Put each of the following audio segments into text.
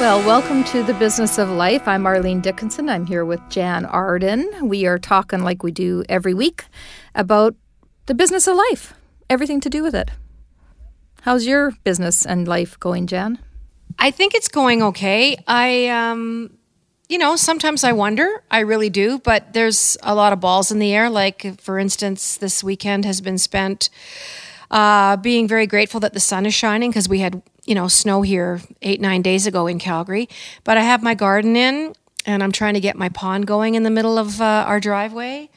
Well, welcome to the business of life. I'm Arlene Dickinson. I'm here with Jann Arden. We are talking like we do every week about the business of life, everything to do with it. How's your business and life going, Jann? I think it's going okay. I, um, you know, sometimes I wonder. I really do, but there's a lot of balls in the air. Like, for instance, this weekend has been spent uh, being very grateful that the sun is shining because we had you know, snow here eight, nine days ago in Calgary. But I have my garden in and I'm trying to get my pond going in the middle of uh, our driveway.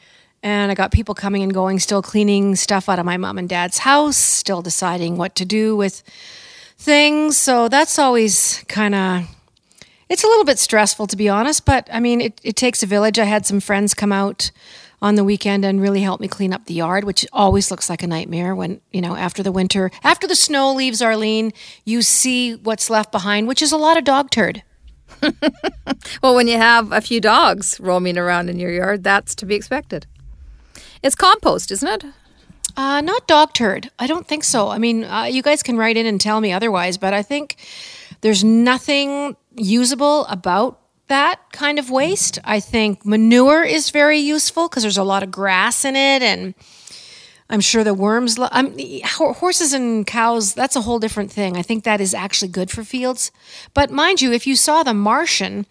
And I got people coming and going, still cleaning stuff out of my mom and dad's house, still deciding what to do with things. So that's always kind of, it's a little bit stressful to be honest, but I mean, it, it takes a village. I had some friends come out on the weekend and really helped me clean up the yard, which always looks like a nightmare when, you know, after the winter, after the snow leaves Arlene, you see what's left behind, which is a lot of dog turd. well, when you have a few dogs roaming around in your yard, that's to be expected. It's compost, isn't it? Uh, not dog turd. I don't think so. I mean, uh, you guys can write in and tell me otherwise, but I think there's nothing usable about that kind of waste. I think manure is very useful because there's a lot of grass in it, and I'm sure the worms. Lo- I'm, horses and cows. That's a whole different thing. I think that is actually good for fields. But mind you, if you saw The Martian,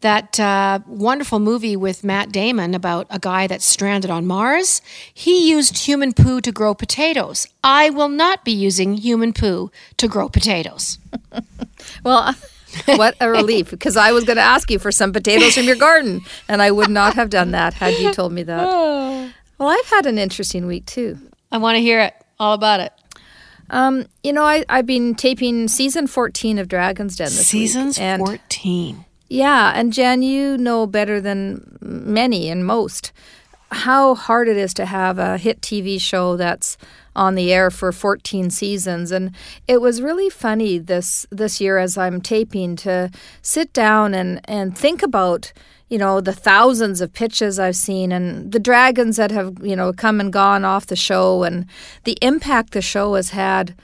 that uh, wonderful movie with Matt Damon about a guy that's stranded on Mars, he used human poo to grow potatoes. I will not be using human poo to grow potatoes. well. what a relief because I was going to ask you for some potatoes from your garden and I would not have done that had you told me that. Well, I've had an interesting week too. I want to hear it, all about it. Um, you know, I, I've been taping season 14 of Dragon's Den this Seasons week. 14. Yeah, and Jann, you know better than many and most how hard it is to have a hit TV show that's on the air for 14 seasons. And it was really funny this this year as I'm taping to sit down and and think about you know the thousands of pitches I've seen and the dragons that have you know come and gone off the show and the impact the show has had.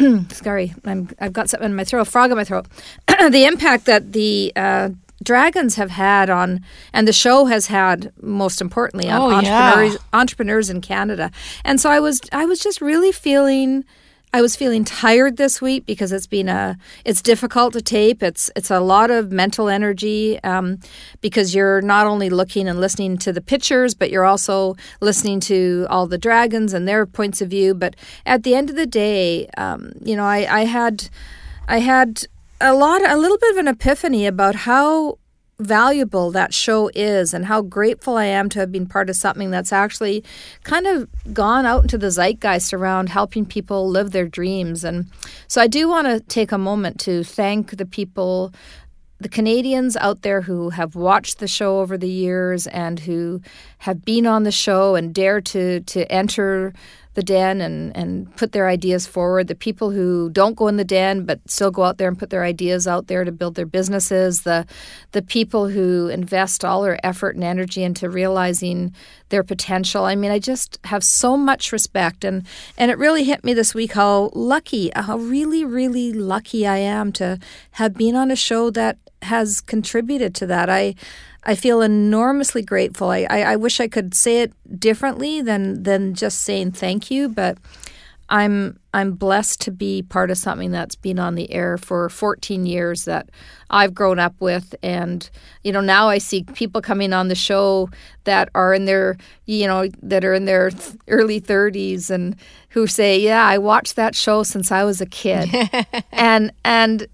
Sorry I'm, I've got something in my throat frog in my throat. The impact that the uh, dragons have had on and the show has had most importantly on oh, entrepreneurs yeah. entrepreneurs in Canada. And so I was I was just really feeling I was feeling tired this week because it's been a it's difficult to tape. It's it's a lot of mental energy um, because you're not only looking and listening to the pictures, but you're also listening to all the dragons and their points of view. But at the end of the day, um, you know, I, I had I had a lot a little bit of an epiphany about how valuable that show is and how grateful I am to have been part of something that's actually kind of gone out into the zeitgeist around helping people live their dreams. And so I do want to take a moment to thank the people the Canadians out there who have watched the show over the years and who have been on the show and dare to to enter the den and, and put their ideas forward, the people who don't go in the den but still go out there and put their ideas out there to build their businesses, the the people who invest all their effort and energy into realizing their potential. I mean, I just have so much respect and and it really hit me this week how lucky, how really, really lucky I am to have been on a show that has contributed to that. I I feel enormously grateful. I, I, I, wish I could say it differently than than just saying thank you, but I'm I'm blessed to be part of something that's been on the air for 14 years that I've grown up with and you know now I see people coming on the show that are in their you know that are in their early 30s and who say yeah I watched that show since I was a kid and and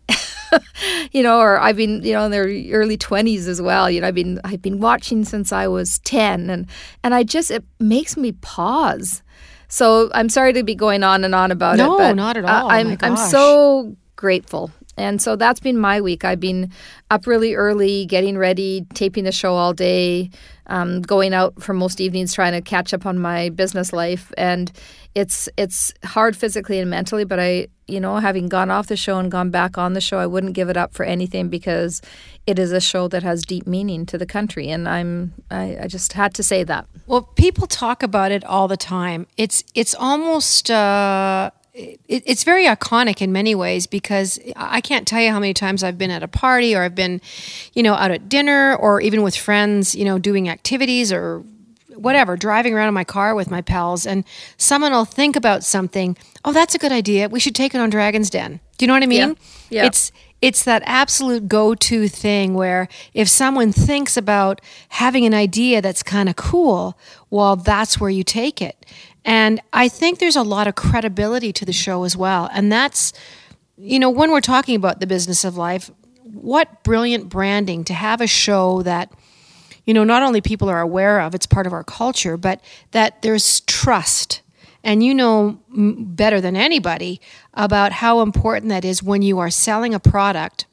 you know, or I've been, you know, in their early twenties as well. You know, I've been I've been watching since I was ten, and and I just it makes me pause. So I'm sorry to be going on and on about no, it. No, not at all. I'm I'm so grateful. And so that's been my week. I've been up really early, getting ready, taping the show all day, um, going out for most evenings, trying to catch up on my business life. And it's it's hard physically and mentally, but I you know having gone off the show and gone back on the show, I wouldn't give it up for anything because it is a show that has deep meaning to the country, and I'm I, I just had to say that. Well, people talk about it all the time. It's it's almost. Uh it, it's very iconic in many ways because I can't tell you how many times I've been at a party or I've been, you know, out at dinner or even with friends, you know, doing activities or whatever, driving around in my car with my pals, and someone will think about something. Oh, that's a good idea. We should take it on Dragon's Den. Do you know what I mean? Yeah. yeah. It's it's that absolute go-to thing where if someone thinks about having an idea that's kind of cool, well, that's where you take it. And I think there's a lot of credibility to the show as well. And that's, you know, when we're talking about the business of life, what brilliant branding to have a show that you know, not only people are aware of, it's part of our culture, but that there's trust. And you know better than anybody about how important that is when you are selling a product,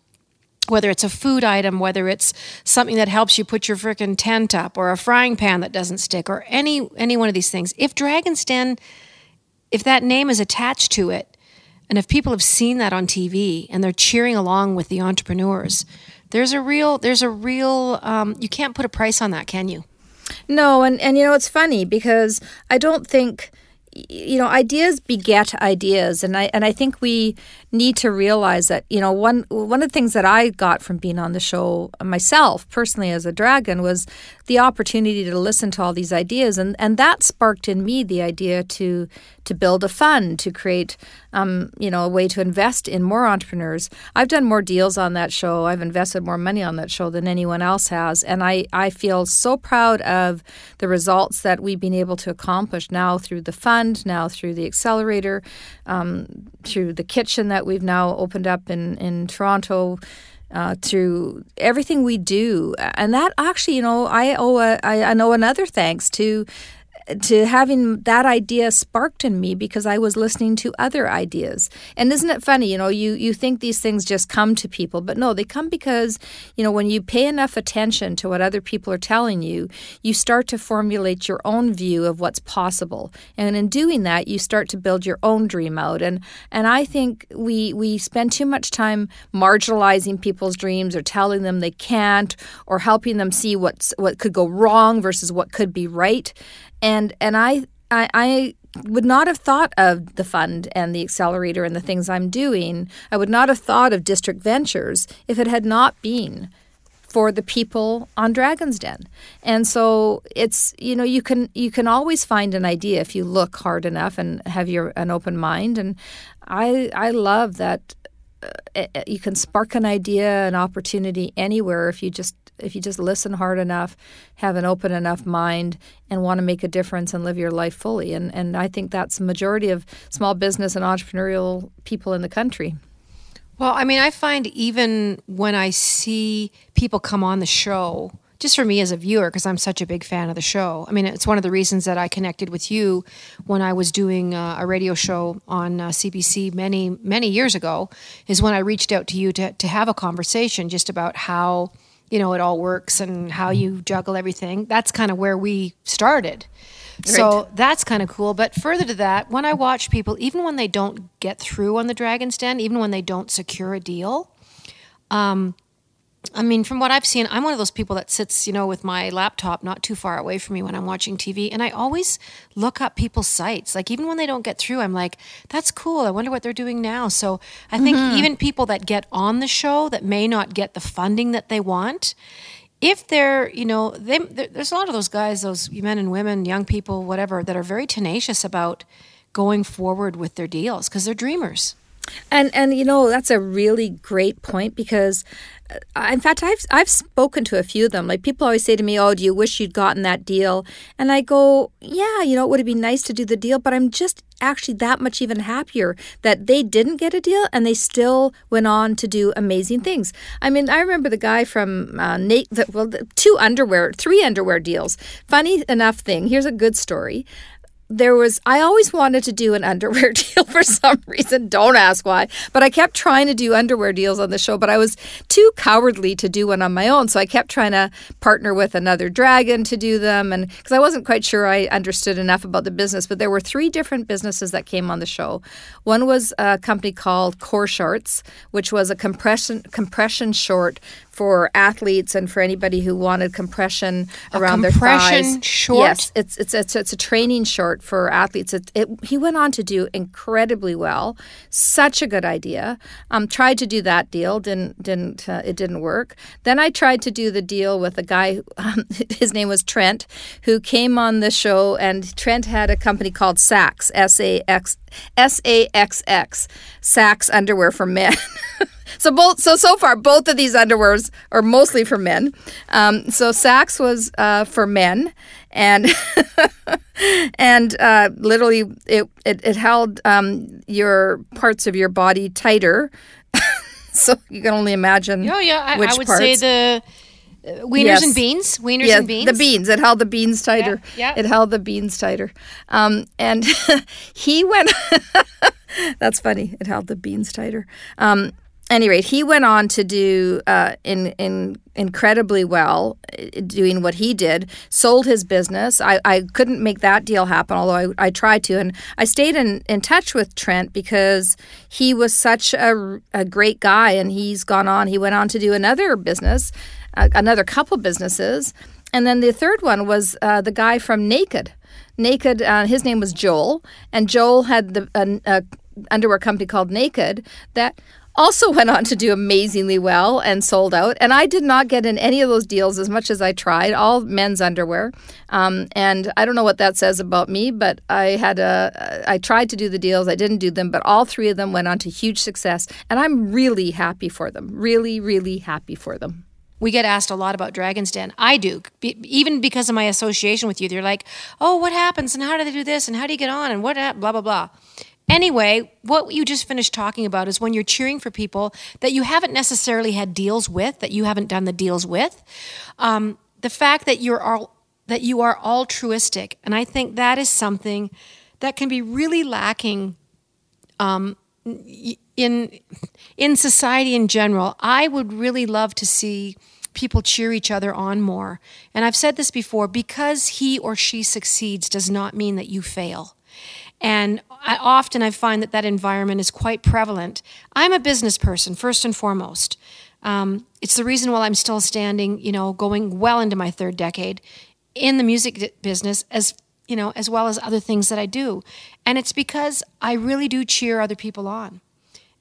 whether it's a food item, whether it's something that helps you put your freaking tent up, or a frying pan that doesn't stick, or any any one of these things. If Dragon's Den, if that name is attached to it, and if people have seen that on TV and they're cheering along with the entrepreneurs, there's a real there's a real um, you can't put a price on that can you no and and you know it's funny because i don't think you know ideas beget ideas and i and i think we need to realize that you know one one of the things that i got from being on the show myself personally as a dragon was the opportunity to listen to all these ideas and and that sparked in me the idea to to build a fund to create um, you know a way to invest in more entrepreneurs. I've done more deals on that show. I've invested more money on that show than anyone else has. And i i feel so proud of the results that we've been able to accomplish now through the fund now through the accelerator um, through the kitchen that we've now opened up in in toronto uh, through everything we do. And that actually, you know, I owe a, I, I know another thanks to to having that idea sparked in me because I was listening to other ideas. And isn't it funny, you know, you you think these things just come to people, but no, they come because, you know, when you pay enough attention to what other people are telling you, you start to formulate your own view of what's possible. And in doing that, you start to build your own dream out. And and I think we we spend too much time marginalizing people's dreams or telling them they can't or helping them see what's what could go wrong versus what could be right and and I, I I would not have thought of the fund and the accelerator and the things I'm doing. I would not have thought of District Ventures if it had not been for the people on Dragon's Den. And so it's you know you can you can always find an idea if you look hard enough and have your an open mind and I I love that Uh, uh, you can spark an idea an opportunity anywhere if you just if you just listen hard enough, have an open enough mind, and want to make a difference and live your life fully. And and I think that's the majority of small business and entrepreneurial people in the country. Well, I mean, I find even when I see people come on the show, just for me as a viewer, because I'm such a big fan of the show. I mean, it's one of the reasons that I connected with you when I was doing uh, a radio show on uh, CBC many, many years ago, is when I reached out to you to, to have a conversation just about how you know it all works and how you juggle everything that's kind of where we started right. so that's kind of cool but further to that when i watch people even when they don't get through on the dragon's den even when they don't secure a deal um, I mean, from what I've seen, I'm one of those people that sits, you know, with my laptop not too far away from me when I'm watching TV. And I always look up people's sites. Like, even when they don't get through, I'm like, that's cool. I wonder what they're doing now. So I think mm-hmm. even people that get on the show that may not get the funding that they want, if they're, you know, they, there's a lot of those guys, those men and women, young people, whatever, that are very tenacious about going forward with their deals because they're dreamers. And and you know that's a really great point because uh, in fact I've I've spoken to a few of them like people always say to me oh do you wish you'd gotten that deal and I go yeah you know it would have been nice to do the deal but I'm just actually that much even happier that they didn't get a deal and they still went on to do amazing things. I mean, I remember the guy from uh, Nate, the, well, the, two underwear, three underwear deals. Funny enough thing, here's a good story there was I always wanted to do an underwear deal for some reason. Don't ask why. But I kept trying to do underwear deals on the show, but I was too cowardly to do one on my own. So I kept trying to partner with another dragon to do them and because I wasn't quite sure I understood enough about the business, but there were three different businesses that came on the show. One was a company called Core Shorts, which was a compression compression short for athletes and for anybody who wanted compression a around compression their thighs. Short? Yes, it's, it's it's it's a training short for athletes. It, it, he went on to do incredibly well. Such a good idea. Um, tried to do that deal, didn't didn't uh, it didn't work. Then I tried to do the deal with a guy. Um, his name was Trent, who came on the show, and Trent had a company called Saxx S A X S A X X Saxx underwear for men. So both so so far both of these underwears are mostly for men. Um, so Saxx was uh, for men, and and uh, literally it it, it held um, your parts of your body tighter. so you can only imagine. Oh yeah, I, which I would parts. say the uh, wieners Yes. and beans. Wieners yeah, and beans. the beans. It held the beans tighter. Yeah, yeah. It held the beans tighter. Um, and he went. that's funny. It held the beans tighter. Um, any rate, he went on to do uh, in in incredibly well, doing what he did. Sold his business. I, I couldn't make that deal happen, although I, I tried to, and I stayed in, in touch with Trent because he was such a, a great guy, and he's gone on. He went on to do another business, uh, another couple businesses, and then the third one was uh, the guy from Naked. Naked, uh, his name was Joel, and Joel had the a, a underwear company called Naked that also went on to do amazingly well and sold out. And I did not get in any of those deals as much as I tried, all men's underwear. Um, and I don't know what that says about me, but I had a, I tried to do the deals, I didn't do them, but all three of them went on to huge success. And I'm really happy for them, really, really happy for them. we get asked a lot about Dragon's Den. I do, be, even because of my association with you. They're like, "Oh, what happens? And how do they do this? And how do you get on? And what? Blah blah blah." Anyway, what you just finished talking about is when you're cheering for people that you haven't necessarily had deals with, that you haven't done the deals with. Um, the fact that you're all that you are altruistic, and I think that is something that can be really lacking in in society in general, I would really love to see people cheer each other on more. And I've said this before because he or she succeeds does not mean that you fail. And I, often I find that that environment is quite prevalent. I'm a business person, first and foremost. Um, it's the reason why I'm still standing, you know, going well into my third decade in the music business as you know, as well as other things that I do. And it's because I really do cheer other people on.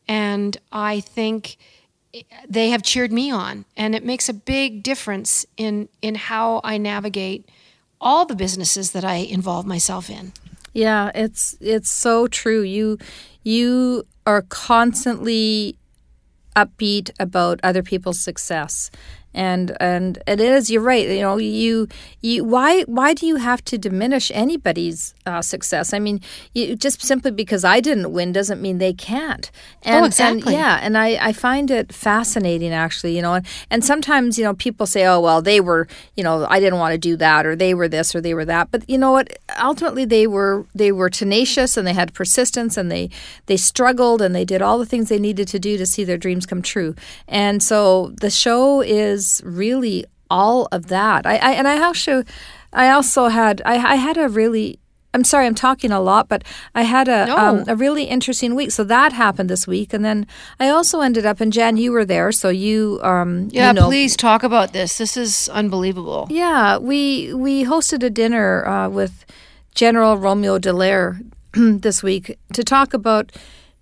And I think they have cheered me on. And it makes a big difference in, in how I navigate all the businesses that I involve myself in. Yeah, it's it's so true. You you are constantly upbeat about other people's success. And and it is you're right. You know you you why why do you have to diminish anybody's uh, success? I mean, you, just simply because I didn't win doesn't mean they can't. And, exactly. And, yeah, and I, I find it fascinating actually. You know, and, and sometimes you know people say, oh well, they were you know I didn't want to do that or they were this or they were that. But you know what? Ultimately, they were they were tenacious and they had persistence and they they struggled and they did all the things they needed to do to see their dreams come true. And so the show is really all of that. I, I and I also I also had I, I had a really I'm sorry, I'm talking a lot, but I had a No. um, a really interesting week. So that happened this week, and then I also ended up. And Jann, you were there, so you um Yeah, you know, please talk about this. This is unbelievable. yeah, we we hosted a dinner uh, with General Romeo Dallaire this week to talk about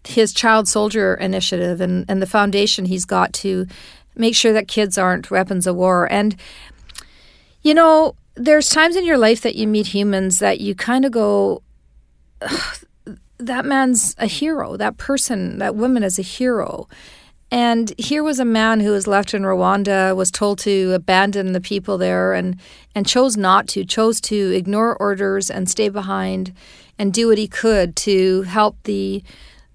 his child soldier initiative and, and the foundation he's got to make sure that kids aren't weapons of war. And you know, there's times in your life that you meet humans that you kind of go, that man's a hero. That person, that woman is a hero. And here was a man who was left in Rwanda, was told to abandon the people there, and and chose not to, chose to ignore orders and stay behind, and do what he could to help the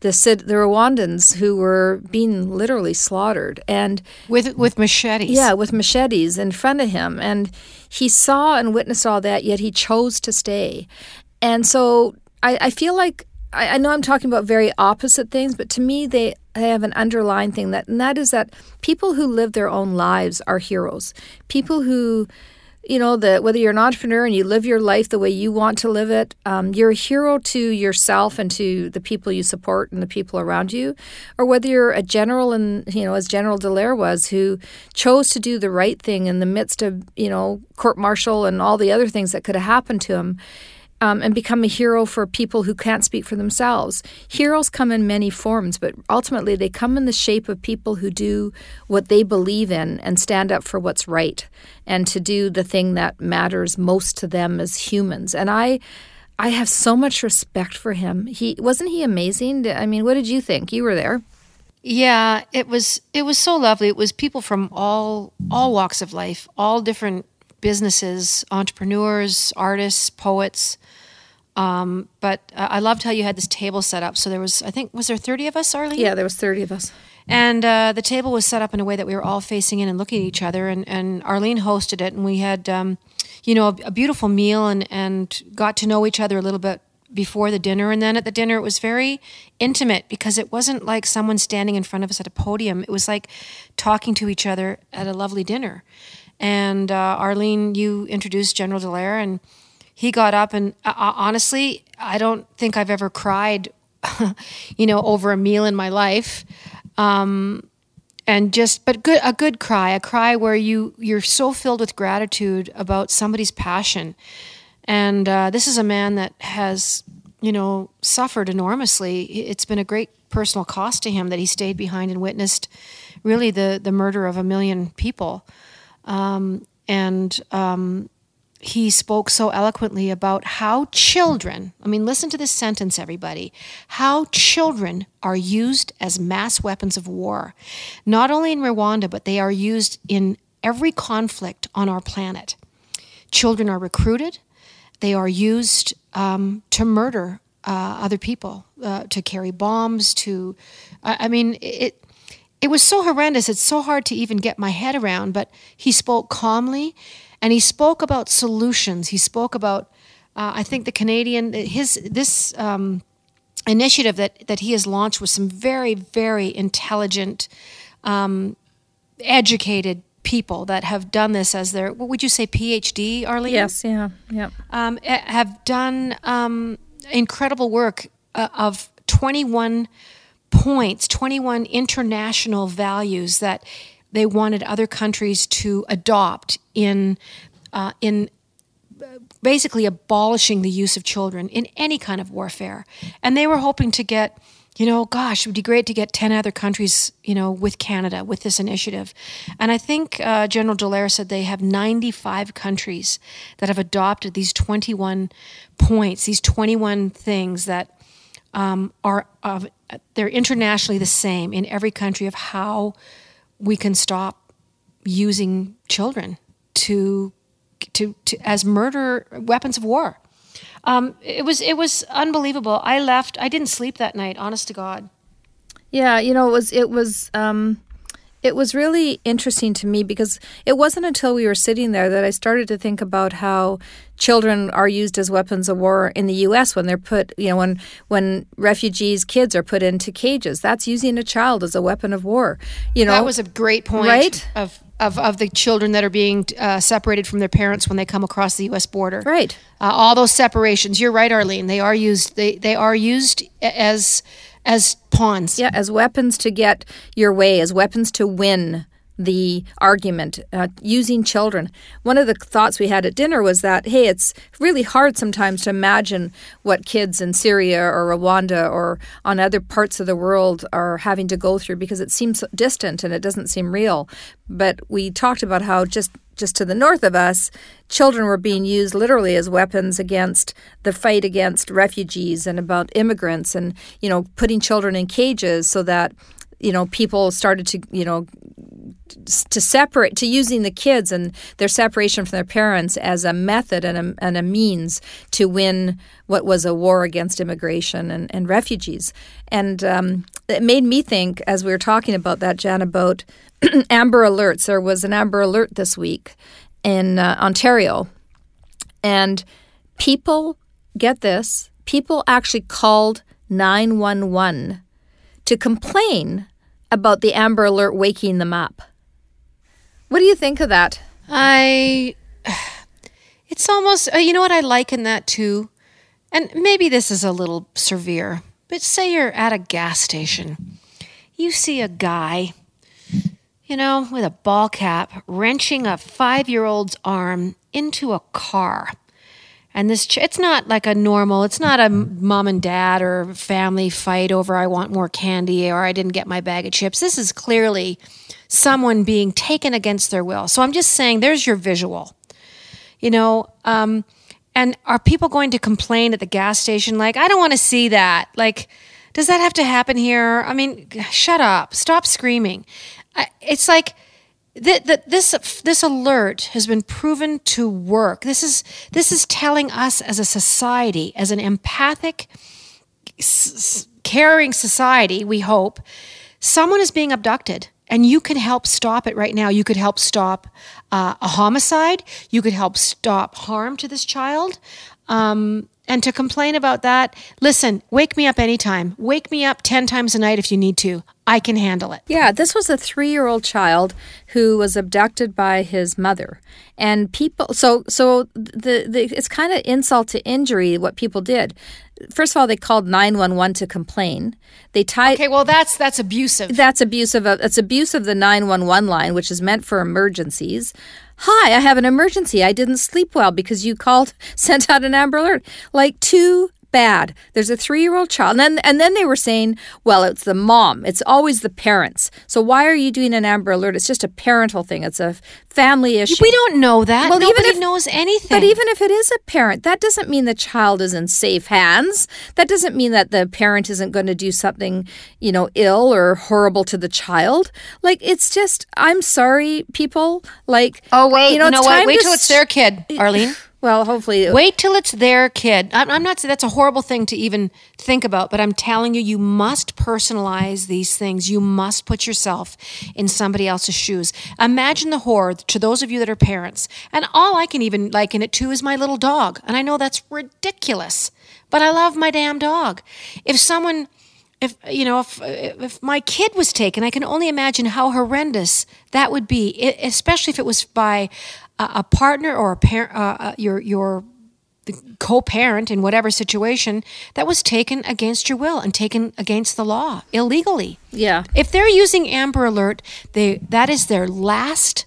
the Sid- the Rwandans who were being literally slaughtered. And With with machetes. yeah, with machetes in front of him. And he saw and witnessed all that, yet he chose to stay. And so I, I feel like I, I know I'm talking about very opposite things, but to me they, they have an underlying thing that and that is that people who live their own lives are heroes. People who you know that whether you're an entrepreneur and you live your life the way you want to live it um, you're a hero to yourself and to the people you support and the people around you. Or whether you're a general and you know as general Dallaire was who chose to do the right thing in the midst of you know court martial and all the other things that could have happened to him um, and become a hero for people who can't speak for themselves. Heroes come in many forms, but ultimately they come in the shape of people who do what they believe in and stand up for what's right and to do the thing that matters most to them as humans. And I I have so much respect for him. He wasn't he amazing? I mean, what did you think? You were there. Yeah, it was it was so lovely. It was people from all all walks of life, all different businesses, entrepreneurs, artists, poets. Um, but uh, I loved how you had this table set up. So there was, I think, was there thirty of us, Arlene? Yeah, there was thirty of us. And uh, the table was set up in a way that we were all facing in and looking at each other. And, and Arlene hosted it, and we had, um, you know, a, a beautiful meal and and got to know each other a little bit before the dinner and then at the dinner it was very intimate because it wasn't like someone standing in front of us at a podium it was like talking to each other at a lovely dinner and uh, arlene you introduced general dallaire and he got up and uh, uh honestly i don't think i've ever cried you know over a meal in my life um, and just but good a good cry a cry where you you're so filled with gratitude about somebody's passion and uh, this is a man that has, you know, suffered enormously. It's been a great personal cost to him that he stayed behind and witnessed really the, the murder of a million people. Um, and um, he spoke so eloquently about how children, I mean, listen to this sentence, everybody, how children are used as mass weapons of war. Not only in Rwanda, but they are used in every conflict on our planet. Children are recruited, they are used um, to murder uh, other people, uh, to carry bombs, to, I, I mean, it, it was so horrendous. It's so hard to even get my head around, but he spoke calmly and he spoke about solutions. He spoke about, uh, I think the Canadian, his, this, um, initiative that, that he has launched with some very, very intelligent, um, educated people that have done this as their what would you say PhD, Arlene? Yes, yeah, yeah. Um, have done um, incredible work uh, of 21 points, 21 international values that they wanted other countries to adopt in uh, in basically abolishing the use of children in any kind of warfare. And they were hoping to get you know, gosh, it would be great to get 10 other countries, you know, with Canada with this initiative. And I think uh, General Dallaire said they have 95 countries that have adopted these 21 points, these 21 things that um, are, of, they're internationally the same in every country of how we can stop using children to, to, to as murder weapons of war. Um, it was it was unbelievable. I left. I didn't sleep that night. Honest to God. Yeah, you know, it was it was um, it was really interesting to me because it wasn't until we were sitting there that I started to think about how children are used as weapons of war in the U.S. when they're put, you know, when when refugees' kids are put into cages. That's using a child as a weapon of war. You know, that was a great point, right? Of of, of the children that are being uh, separated from their parents when they come across the U.S. border. Right. Uh, all those separations. You're right, Arlene. They are used. They they are used as as pawns. Yeah, as weapons to get your way, as weapons to win the argument uh, using children. One of the thoughts we had at dinner was that, hey, it's really hard sometimes to imagine what kids in Syria or Rwanda or on other parts of the world are having to go through because it seems distant and it doesn't seem real. But we talked about how just just to the north of us, children were being used literally as weapons against the fight against refugees and about immigrants and, you know, putting children in cages so that you know people started to you know to separate to using the kids and their separation from their parents as a method and a, and a means to win what was a war against immigration and, and refugees. And um, it made me think as we were talking about that jan about amber alerts. There was an amber alert this week in uh, ontario. And people get this people actually called 911 to complain about the amber alert waking them up what do you think of that? I. It's almost, uh, you know what I liken that to? And maybe this is a little severe, but say you're at a gas station. You see a guy, you know, with a ball cap wrenching a five year old's arm into a car. And this, ch- it's not like a normal, it's not a mom and dad or family fight over I want more candy or I didn't get my bag of chips. This is clearly someone being taken against their will. So I'm just saying, there's your visual. You know, um, and are people going to complain at the gas station like, I don't want to see that? Like, does that have to happen here? I mean, shut up. Stop screaming. It's like, this this alert has been proven to work. This is this is telling us as a society, as an empathic, caring society, we hope, someone is being abducted, and you can help stop it right now. You could help stop uh, a homicide. You could help stop harm to this child. Um, and to complain about that, listen, wake me up anytime. Wake me up 10 times a night if you need to. I can handle it. Yeah, this was a three year old child who was abducted by his mother. And people, so, so the, the it's kind of insult to injury what people did. First of all, they called 911 to complain. They tied. Okay, well, that's that's abusive. That's abusive. Of, it's abuse of the 911 line, which is meant for emergencies. Hi, I have an emergency. I didn't sleep well because you called, sent out an Amber Alert. Like two bad. There's a three year old child. And then, and then they were saying, well, it's the mom. It's always the parents. So why are you doing an Amber Alert? It's just a parental thing. It's a family issue. We don't know that. Well, Nobody even if, knows anything. But even if it is a parent, that doesn't mean the child is in safe hands. That doesn't mean that the parent isn't going to do something, you know, ill or horrible to the child. Like it's just, I'm sorry, people. Like, oh wait, you know, no, wait, wait till it's their kid, Arlene. Well, hopefully. Wait till it's their kid. I'm, I'm not saying that's a horrible thing to even think about, but I'm telling you, you must personalize these things. You must put yourself in somebody else's shoes. Imagine the horror to those of you that are parents. And all I can even liken it to is my little dog. And I know that's ridiculous, but I love my damn dog. If someone if you know if if my kid was taken i can only imagine how horrendous that would be especially if it was by a, partner or a parent, uh, uh, your your co-parent in whatever situation that was taken against your will and taken against the law illegally. Yeah. If they're using Amber Alert, they that is their last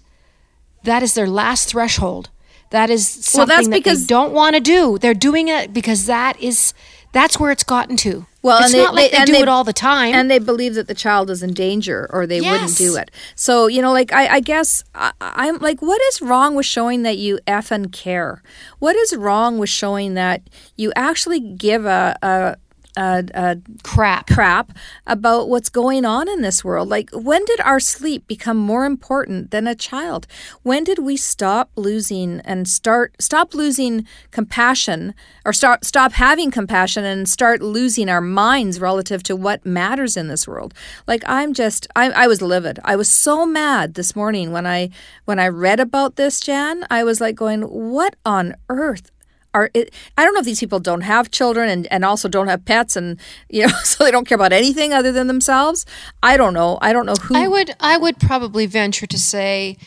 that is their last threshold. That is something well, that's that because, they don't want to do. They're doing it because that is that's where it's gotten to. Well, it's and not they, like they, they do they, it all the time. And they believe that the child is in danger or they yes. wouldn't do it. So, you know, like, I, I guess I, I'm like, what is wrong with showing that you effing care? What is wrong with showing that you actually give a, a uh, uh, crap crap about what's going on in this world. Like, when did our sleep become more important than a child? When did we stop losing and start stop losing compassion, or start stop having compassion and start losing our minds relative to what matters in this world? Like, I'm just I, I was livid. I was so mad this morning when I when I read about this, Jann. I was like going, what on earth are it, I don't know if these people don't have children and, and also don't have pets and you know so they don't care about anything other than themselves. I don't know. I don't know who I would I would probably venture to say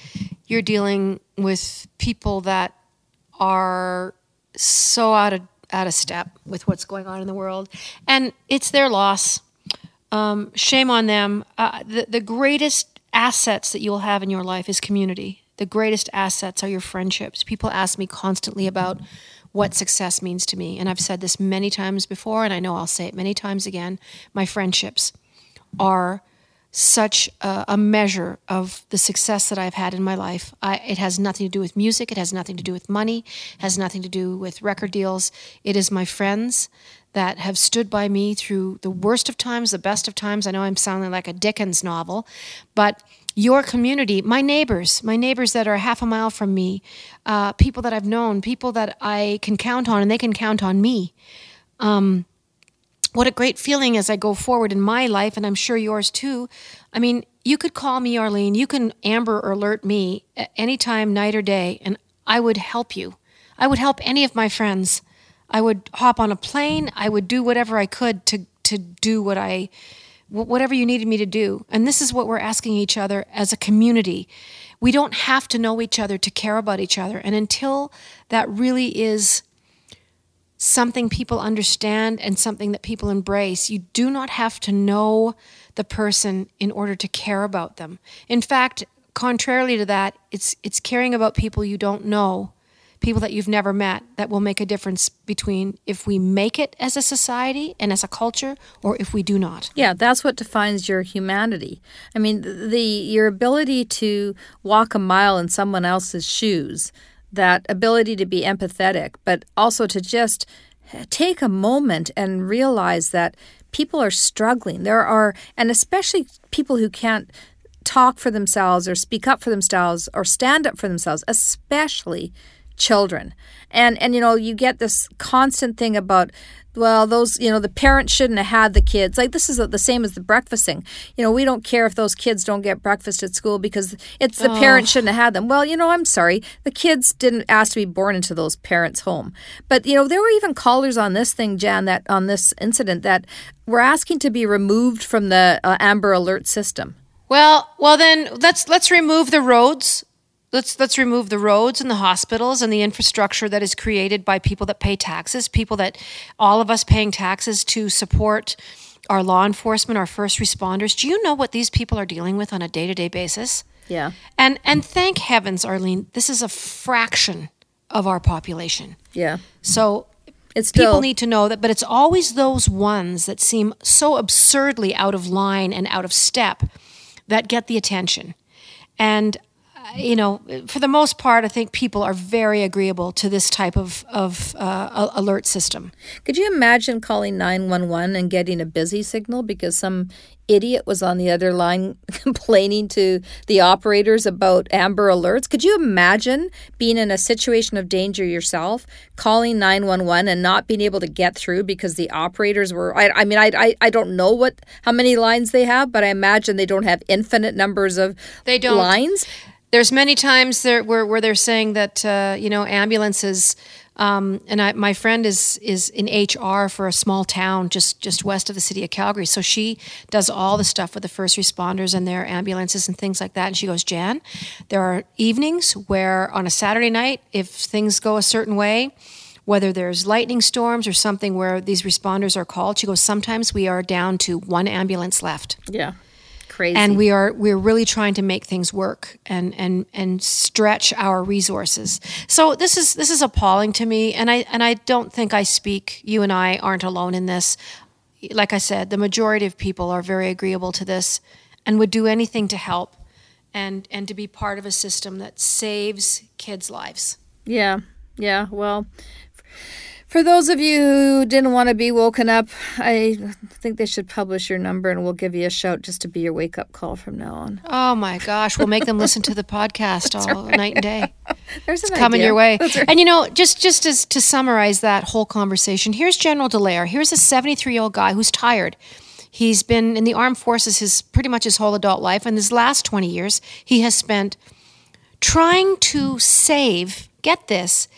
you're dealing with people that are so out of out of step with what's going on in the world and it's their loss. Um, shame on them. Uh, the, the greatest assets that you'll have in your life is community. The greatest assets are your friendships. People ask me constantly about what success means to me. And I've said this many times before, and I know I'll say it many times again. My friendships are such a, a, measure of the success that I've had in my life. I, it has nothing to do with music. It has nothing to do with money. Has nothing to do with record deals. It is my friends that have stood by me through the worst of times, the best of times. I know I'm sounding like a Dickens novel, but your community, my neighbors, my neighbors that are half a mile from me, uh, people that I've known, people that I can count on and they can count on me. Um, what a great feeling as I go forward in my life, and I'm sure yours too. I mean, you could call me, Arlene, you can Amber alert me at any time, night or day, and I would help you. I would help any of my friends. I would hop on a plane. I would do whatever I could to, to do what I whatever you needed me to do. And this is what we're asking each other as a community. We don't have to know each other to care about each other. And until that really is something people understand and something that people embrace, you do not have to know the person in order to care about them. In fact, contrarily to that, it's it's caring about people you don't know people that you've never met that will make a difference between if we make it as a society and as a culture or if we do not. Yeah, that's what defines your humanity. I mean, the your ability to walk a mile in someone else's shoes, that ability to be empathetic, but also to just eh, take a moment and realize that people are struggling. There are, and especially people who can't talk for themselves or speak up for themselves or stand up for themselves, especially children. And and you know, you get this constant thing about well, those, you know, the parents shouldn't have had the kids. Like, this is the same as the breakfasting. You know, we don't care if those kids don't get breakfast at school because it's the oh. parents shouldn't have had them. Well, you know, I'm sorry. The kids didn't ask to be born into those parents' home. But, you know, there were even callers on this thing, Jann, that on this incident that were asking to be removed from the uh, Amber Alert system. Well, well then let's let's remove the roads let's let's remove the roads and the hospitals and the infrastructure that is created by people that pay taxes, people that all of us paying taxes to support our law enforcement, our first responders. Do you know what these people are dealing with on a day-to-day basis? Yeah. And and thank heavens, Arlene, this is a fraction of our population. Yeah. So it's still, people need to know that, but it's always those ones that seem so absurdly out of line and out of step that get the attention. And you know, for the most part, I think people are very agreeable to this type of, of uh, alert system. Could you imagine calling 911 and getting a busy signal because some idiot was on the other line complaining to the operators about Amber Alerts? Could you imagine being in a situation of danger yourself, calling 911 and not being able to get through because the operators were? I, I mean, I, I, I don't know what how many lines they have, but I imagine they don't have infinite numbers of they don't. lines there's many times there where, where they're saying that uh, you know ambulances um, and I, my friend is is in HR for a small town just just west of the city of Calgary. So she does all the stuff with the first responders and their ambulances and things like that. And she goes, Jann, there are evenings where on a Saturday night, if things go a certain way, whether there's lightning storms or something where these responders are called, she goes, sometimes we are down to one ambulance left. Yeah crazy. And we are we're really trying to make things work and and and stretch our resources. So this is this is appalling to me and I and I don't think I speak you and I aren't alone in this. Like I said, the majority of people are very agreeable to this and would do anything to help and and to be part of a system that saves kids' lives. Yeah. Yeah. Well, for those of you who didn't want to be woken up, I think they should publish your number and we'll give you a shout just to be your wake up call from now on. Oh my gosh, we'll make them listen to the podcast all right. night and day. There's it's coming your way. Right. And you know, just just as to summarize that whole conversation, here's General Dallaire. Here's a 73 year old guy who's tired. He's been in the armed forces his pretty much his whole adult life, and his last 20 years he has spent trying to save. Get this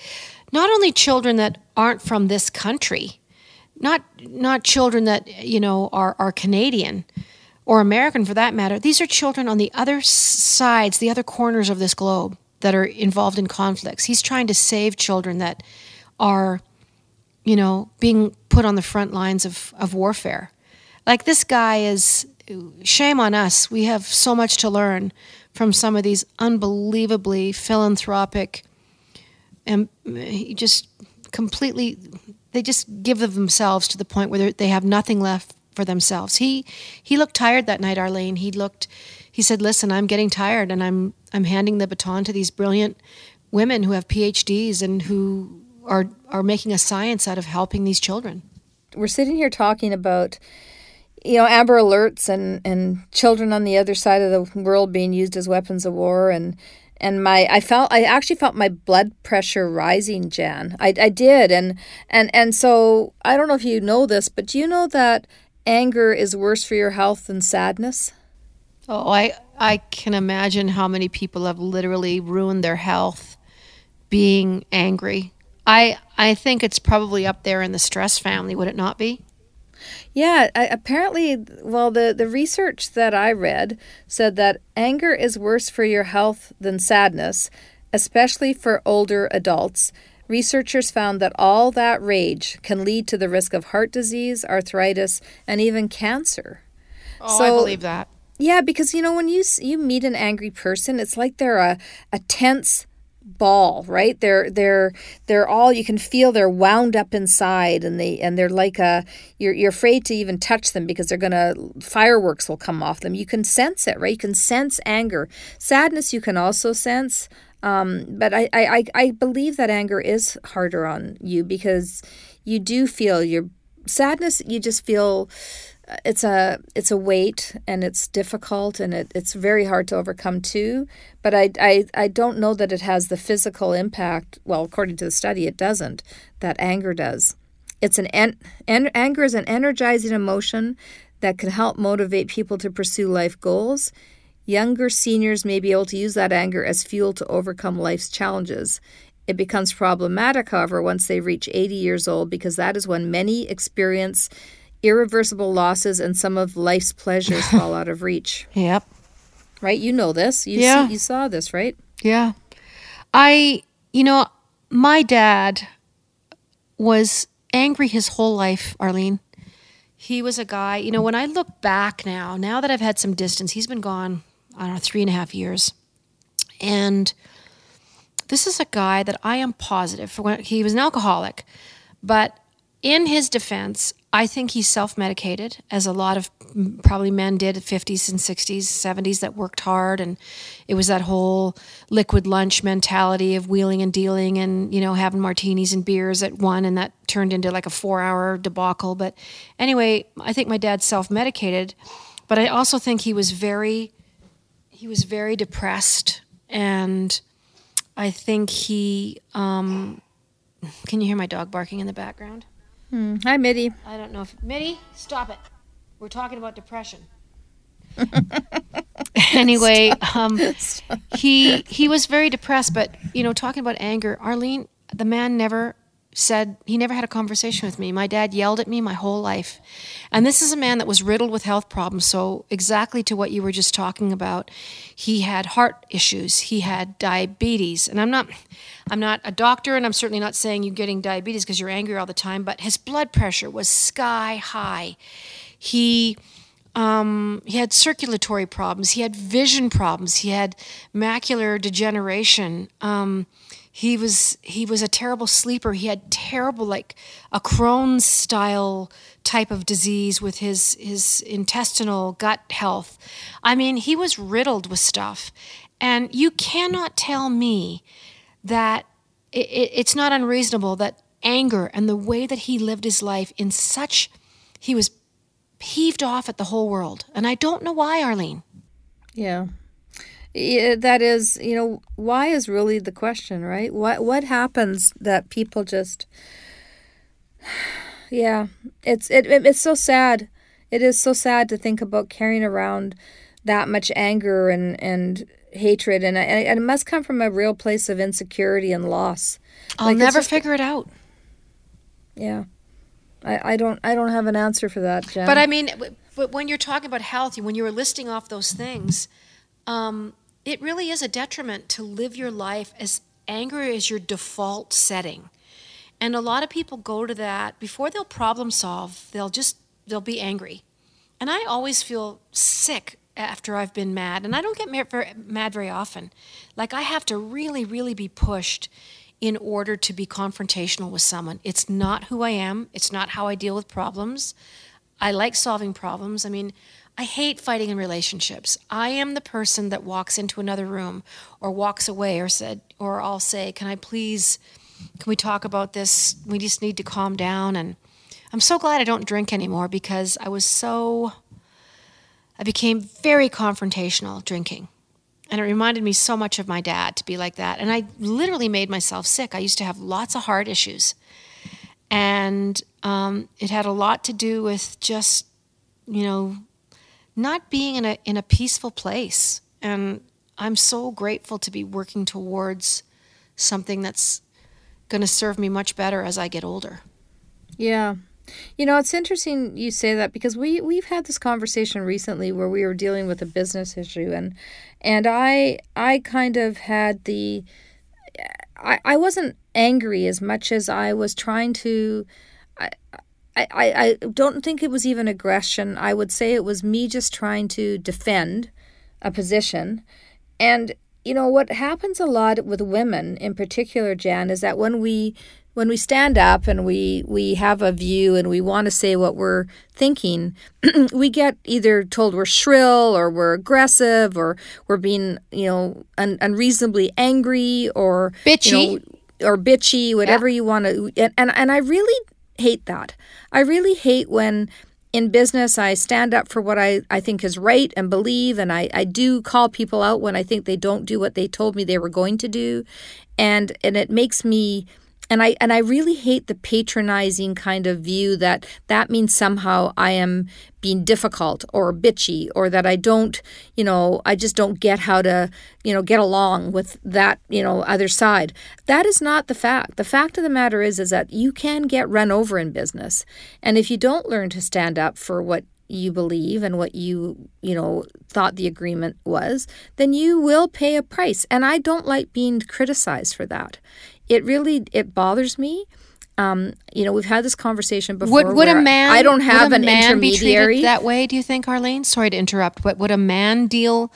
not only children that aren't from this country, not not children that you know are are Canadian or American for that matter. These are children on the other sides, the other corners of this globe that are involved in conflicts. He's trying to save children that are, you know, being put on the front lines of, of warfare. Like this guy is shame on us. We have so much to learn from some of these unbelievably philanthropic and uh, he just completely they just give of themselves to the point where they have nothing left for themselves. He he looked tired that night, Arlene. He looked he said, "Listen, I'm getting tired and I'm I'm handing the baton to these brilliant women who have PhDs and who are are making a science out of helping these children." We're sitting here talking about you know amber alerts and and children on the other side of the world being used as weapons of war and and my I felt I actually felt my blood pressure rising, Jann. I, I did, and and and so I don't know if you know this, but do you know that anger is worse for your health than sadness? Oh, I I can imagine how many people have literally ruined their health being angry. I I think it's probably up there in the stress family, would it not be? Yeah, I, apparently, well, the, the research that I read said that anger is worse for your health than sadness, especially for older adults. Researchers found that all that rage can lead to the risk of heart disease, arthritis, and even cancer. Oh, so, I believe that. Yeah, because you know when you you meet an angry person, it's like they're a, a tense ball, right? They're they're they're all you can feel they're wound up inside and they and they're like a you're you're afraid to even touch them because they're gonna fireworks will come off them. You can sense it, right? You can sense anger. Sadness you can also sense. Um, but I, I, I believe that anger is harder on you because you do feel your sadness, you just feel it's a it's a weight and it's difficult and it, it's very hard to overcome too but I, I i don't know that it has the physical impact. Well according to the study it doesn't that anger does. It's an, an, an anger is an energizing emotion that can help motivate people to pursue life goals. Younger seniors may be able to use that anger as fuel to overcome life's challenges. It becomes problematic however once they reach 80 years old because that is when many experience irreversible losses and some of life's pleasures fall out of reach. Yep. Right? You know this. You yeah. See, you saw this, right? Yeah. I, you know, my dad was angry his whole life, Arlene. He was a guy, you know, when I look back now, now that I've had some distance, he's been gone, I don't know, three and a half years. And this is a guy that I am positive for when he was an alcoholic, but in his defense, I think he self medicated, as a lot of probably men did 50s and 60s, 70s that worked hard. And it was that whole liquid lunch mentality of wheeling and dealing and, you know, having martinis and beers at one. And that turned into like a four hour debacle. But anyway, I think my dad self medicated. But I also think he was very, he was very depressed. And I think he, um, can you hear my dog barking in the background? Hmm. Hi, Mitty. I don't know if Mitty, stop it. We're talking about depression. anyway, um, he he was very depressed, but you know, talking about anger, Arlene, the man never said he never had a conversation with me. My dad yelled at me my whole life. And this is a man that was riddled with health problems. So, exactly to what you were just talking about, he had heart issues, he had diabetes. And I'm not I'm not a doctor and I'm certainly not saying you're getting diabetes because you're angry all the time, but his blood pressure was sky high. He um, he had circulatory problems. He had vision problems. He had macular degeneration. Um, he was he was a terrible sleeper. He had terrible like a Crohn's style type of disease with his his intestinal gut health. I mean, he was riddled with stuff. And you cannot tell me that it, it, it's not unreasonable that anger and the way that he lived his life in such he was peeved off at the whole world. And I don't know why, Arlene. Yeah that is, you know, why is really the question, right? What what happens that people just, yeah, it's it, it it's so sad. It is so sad to think about carrying around that much anger and and hatred, and, and it must come from a real place of insecurity and loss. I'll like never just, figure it out. Yeah. I, I don't I don't have an answer for that, Jann. But I mean, but when you're talking about health, when you were listing off those things, um, it really is a detriment to live your life as anger is your default setting. And a lot of people go to that before they'll problem solve, they'll just they'll be angry. And I always feel sick after I've been mad, and I don't get mad very often. Like I have to really really be pushed in order to be confrontational with someone. It's not who I am, it's not how I deal with problems. I like solving problems. I mean, I hate fighting in relationships. I am the person that walks into another room or walks away or said or I'll say, "Can I please can we talk about this? We just need to calm down." And I'm so glad I don't drink anymore because I was so I became very confrontational drinking. And it reminded me so much of my dad to be like that. And I literally made myself sick. I used to have lots of heart issues. And um, it had a lot to do with just, you know, not being in a in a peaceful place. And I'm so grateful to be working towards something that's going to serve me much better as I get older. Yeah. You know, it's interesting you say that because we we've had this conversation recently where we were dealing with a business issue and and I I kind of had the I, I wasn't angry as much as I was trying to I, I, I don't think it was even aggression. I would say it was me just trying to defend a position. And you know what happens a lot with women in particular, Jann, is that when we when we stand up and we we have a view and we want to say what we're thinking, we get either told we're shrill or we're aggressive or we're being you know un- unreasonably angry or bitchy you know, or bitchy, whatever yeah. you want to. And, and and I really hate that. I really hate when in business, I stand up for what I, I think is right and believe, and I, I do call people out when I think they don't do what they told me they were going to do. And and it makes me and I and I really hate the patronizing kind of view that that means somehow I am being difficult or bitchy or that I don't, you know, I just don't get how to, you know, get along with that, you know, other side. That is not the fact. The fact of the matter is is that you can get run over in business. And if you don't learn to stand up for what you believe and what you you know thought the agreement was then you will pay a price and i don't like being criticized for that it really it bothers me. Um, you know, we've had this conversation before. Would, would a man? I don't have an intermediary that way. Do you think, Arlene? Sorry to interrupt, but would a man deal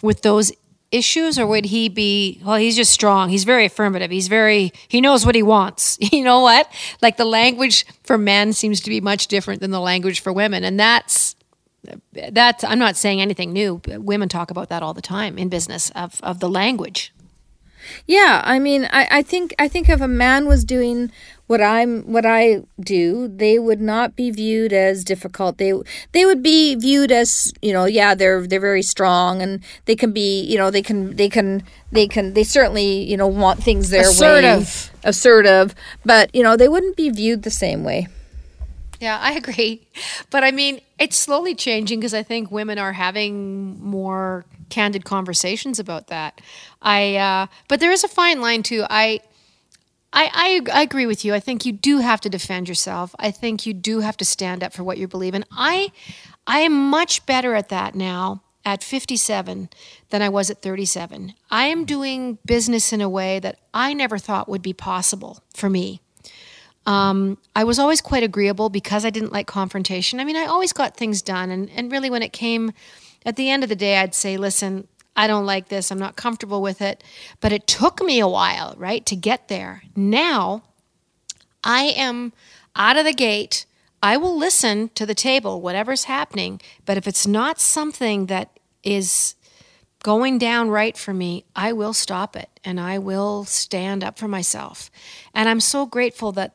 with those issues, or would he be? Well, he's just strong. He's very affirmative. He's very. He knows what he wants. You know what? Like the language for men seems to be much different than the language for women, and that's that's. I'm not saying anything new. Women talk about that all the time in business of of the language. Yeah, I mean, I, I think I think if a man was doing what I'm what I do, they would not be viewed as difficult. They they would be viewed as you know, yeah, they're they're very strong and they can be you know they can they can they can they certainly you know want things their assertive. way, assertive, but you know they wouldn't be viewed the same way. Yeah, I agree. But I mean, it's slowly changing because I think women are having more candid conversations about that. I, uh, but there is a fine line too. I, I, I, I agree with you. I think you do have to defend yourself. I think you do have to stand up for what you believe in. I, I am much better at that now at 57 than I was at 37. I am doing business in a way that I never thought would be possible for me. Um, I was always quite agreeable because I didn't like confrontation. I mean, I always got things done. And, and really, when it came at the end of the day, I'd say, listen, I don't like this. I'm not comfortable with it. But it took me a while, right, to get there. Now, I am out of the gate. I will listen to the table, whatever's happening. But if it's not something that is going down right for me, I will stop it and I will stand up for myself. And I'm so grateful that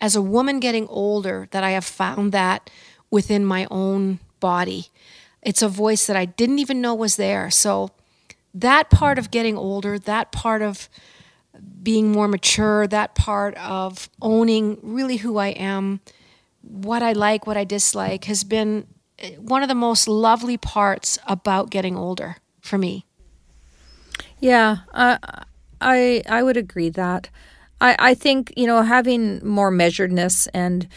as a woman getting older that I have found that within my own body. It's a voice that I didn't even know was there. So that part of getting older, that part of being more mature, that part of owning really who I am, what I like, what I dislike has been eh, one of the most lovely parts about getting older for me. Yeah, uh, I I would agree that. I, I think, you know, having more measuredness and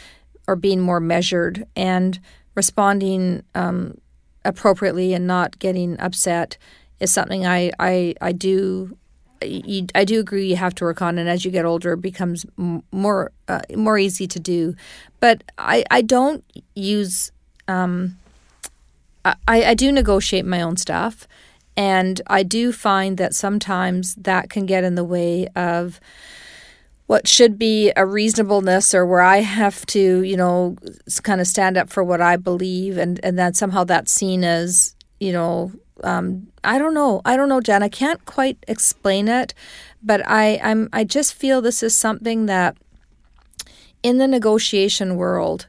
or being more measured and responding um, appropriately and not getting upset is something I, I, I do I do agree you have to work on, and as you get older, it becomes more uh, more easy to do. But I, I don't use um, I, I do negotiate my own stuff, and I do find that sometimes that can get in the way of what should be a reasonableness or where I have to, you know, kind of stand up for what I believe and, and then somehow that's seen as, you know, um, I don't know. I don't know, Jann. I can't quite explain it, but I, I'm I just feel this is something that in the negotiation world,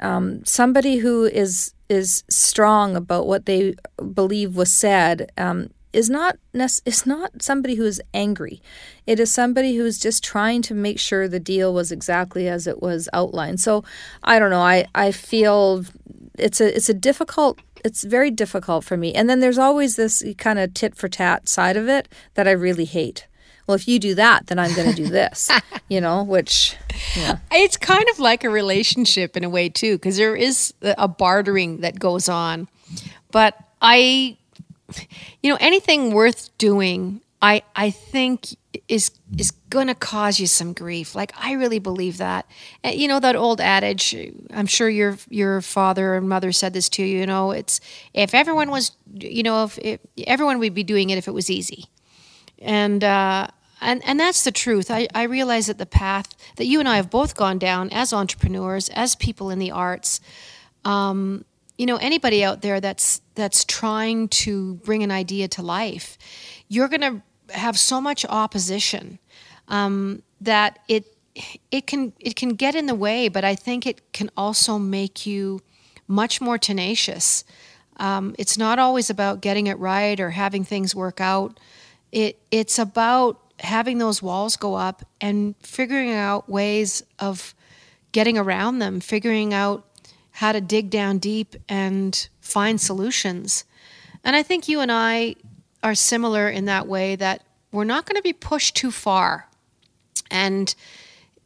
um, somebody who is is strong about what they believe was said um, is not is not somebody who is angry. It is somebody who is just trying to make sure the deal was exactly as it was outlined. So I don't know. I I feel it's a it's a difficult it's very difficult for me. And then there's always this kind of tit for tat side of it that I really hate. Well, if you do that, then I'm going to do this, you know, which yeah. it's kind of like a relationship in a way too, because there is a bartering that goes on. But I you know, anything worth doing, I I think is is going to cause you some grief. Like I really believe that. You know that old adage. I'm sure your your father and mother said this to you. You know, it's if everyone was, you know, if, if everyone would be doing it if it was easy, and uh, and and that's the truth. I I realize that the path that you and I have both gone down as entrepreneurs, as people in the arts. Um, you know anybody out there that's that's trying to bring an idea to life you're going to have so much opposition um, that it it can it can get in the way, but I think it can also make you much more tenacious. Um, it's not always about getting it right or having things work out. It it's about having those walls go up and figuring out ways of getting around them, figuring out how to dig down deep and find solutions. And I think you and I are similar in that way that we're not going to be pushed too far. And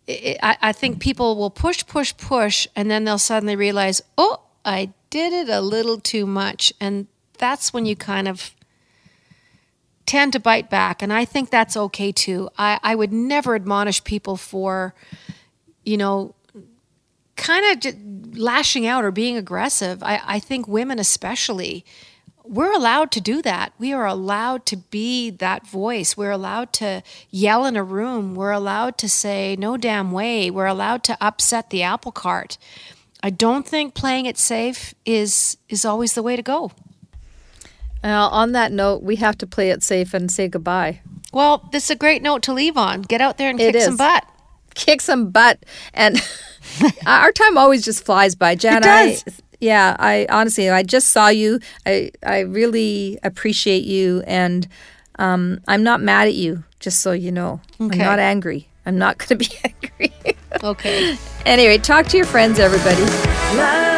it, I, I think people will push, push, push, and then they'll suddenly realize, oh, I did it a little too much. And that's when you kind of tend to bite back. And I think that's okay too. I, I would never admonish people for, you know, kind of lashing out or being aggressive. I, I think women, especially, we're allowed to do that. We are allowed to be that voice. We're allowed to yell in a room. We're allowed to say, no damn way. We're allowed to upset the apple cart. I don't think playing it safe is is always the way to go. Now, on that note, we have to play it safe and say goodbye. Well, this is a great note to leave on. Get out there and kick some butt. Kick some butt. And our time always just flies by. Jann, it does. I, yeah, I honestly, I just saw you. I I really appreciate you, and um, I'm not mad at you. Just so you know, okay. I'm not angry. I'm not going to be angry. okay. Anyway, talk to your friends, everybody.